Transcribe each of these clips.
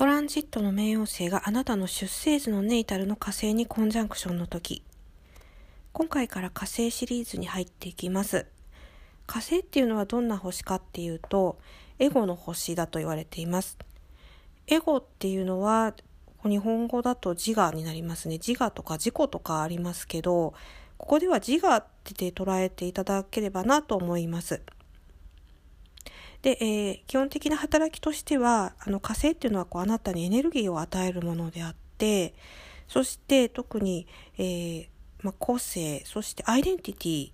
トランジットの冥王星があなたの出生図のネイタルの火星にコンジャンクションの時。今回から火星シリーズに入っていきます。火星っていうのはどんな星かっていうとエゴの星だと言われています。エゴっていうのは日本語だと自我になりますね。自我とか自己とかありますけどここでは自我って捉えていただければなと思います。で、えー、基本的な働きとしてはあの火星っていうのはこうあなたにエネルギーを与えるものであってそして特に、えー、まあ、個性そしてアイデンティティ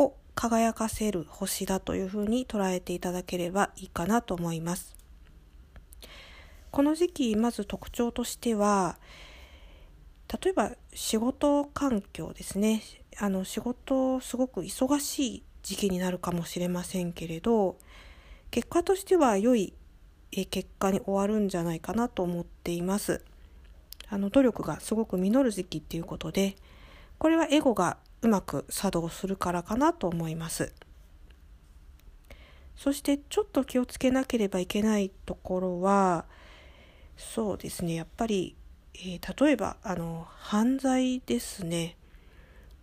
を輝かせる星だというふうに捉えていただければいいかなと思います。この時期まず特徴としては例えば仕事環境ですねあの仕事すごく忙しい時期になるかもしれませんけれど結果としては良い結果に終わるんじゃないかなと思っています。あの努力がすごく実る時期っていうことでこれはエゴがうまく作動するからかなと思います。そしてちょっと気をつけなければいけないところはそうですねやっぱり、えー、例えばあの犯罪ですね。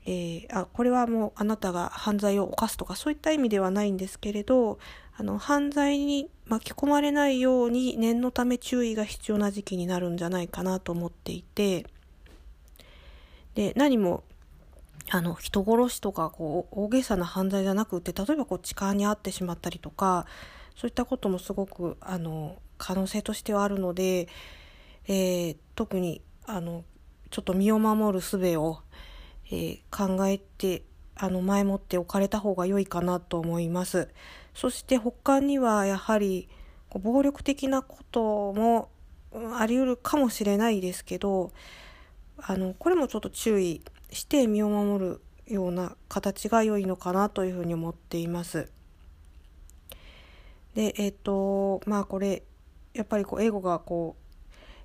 えー、あこれはもうあなたが犯罪を犯すとかそういった意味ではないんですけれどあの犯罪に巻き込まれないように念のため注意が必要な時期になるんじゃないかなと思っていてで何もあの人殺しとかこう大げさな犯罪じゃなくて例えばこう痴漢に遭ってしまったりとかそういったこともすごくあの可能性としてはあるので、えー、特にあのちょっと身を守る術をえー、考えてあの前もっておかれた方が良いかなと思います。そして他にはやはり暴力的なこともあり得るかもしれないですけどあのこれもちょっと注意して身を守るような形が良いのかなというふうに思っています。でえっ、ー、とまあこれやっぱりこう英語がこ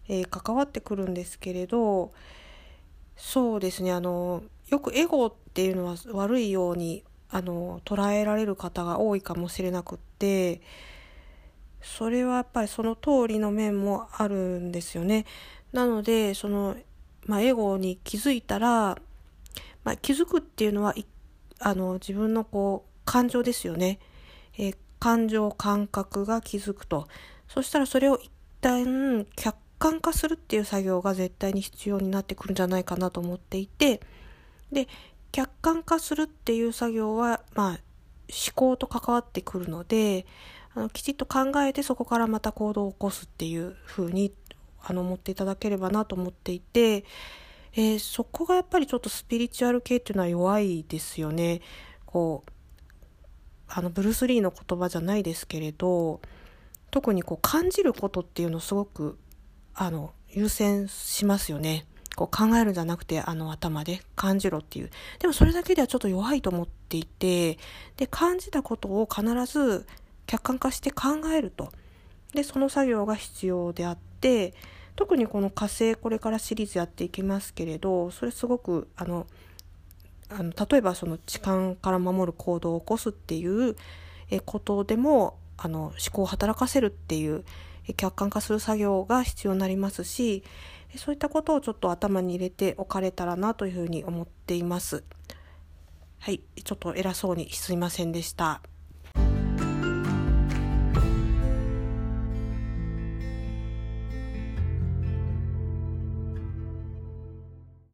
う、えー、関わってくるんですけれどそうですねあのよくエゴっていうのは悪いようにあの捉えられる方が多いかもしれなくってそれはやっぱりその通りの面もあるんですよね。なのでその、まあ、エゴに気づいたら、まあ、気づくっていうのはあの自分のこう感情ですよね。えー、感情感覚が気づくと。そしたらそれを一旦客観化するっていう作業が絶対に必要になってくるんじゃないかなと思っていてで客観化するっていう作業は、まあ、思考と関わってくるのであのきちっと考えてそこからまた行動を起こすっていう風にあの思っていただければなと思っていて、えー、そこがやっぱりちょっとスピリチュアル系っていうのは弱いですよね。こうあのブルース・リーの言葉じゃないですけれど特にこう感じることっていうのをすごくあの優先しますよね。こう考えるんじゃなくてあの頭で感じろっていう。でもそれだけではちょっと弱いと思っていて、で、感じたことを必ず客観化して考えると。で、その作業が必要であって、特にこの火星これからシリーズやっていきますけれど、それすごくあの、あの例えばその痴漢から守る行動を起こすっていうことでもあの思考を働かせるっていう客観化する作業が必要になりますしそういったことをちょっと頭に入れておかれたらなというふうに思っています。はい、ちょっと偉そうにすいませんでした。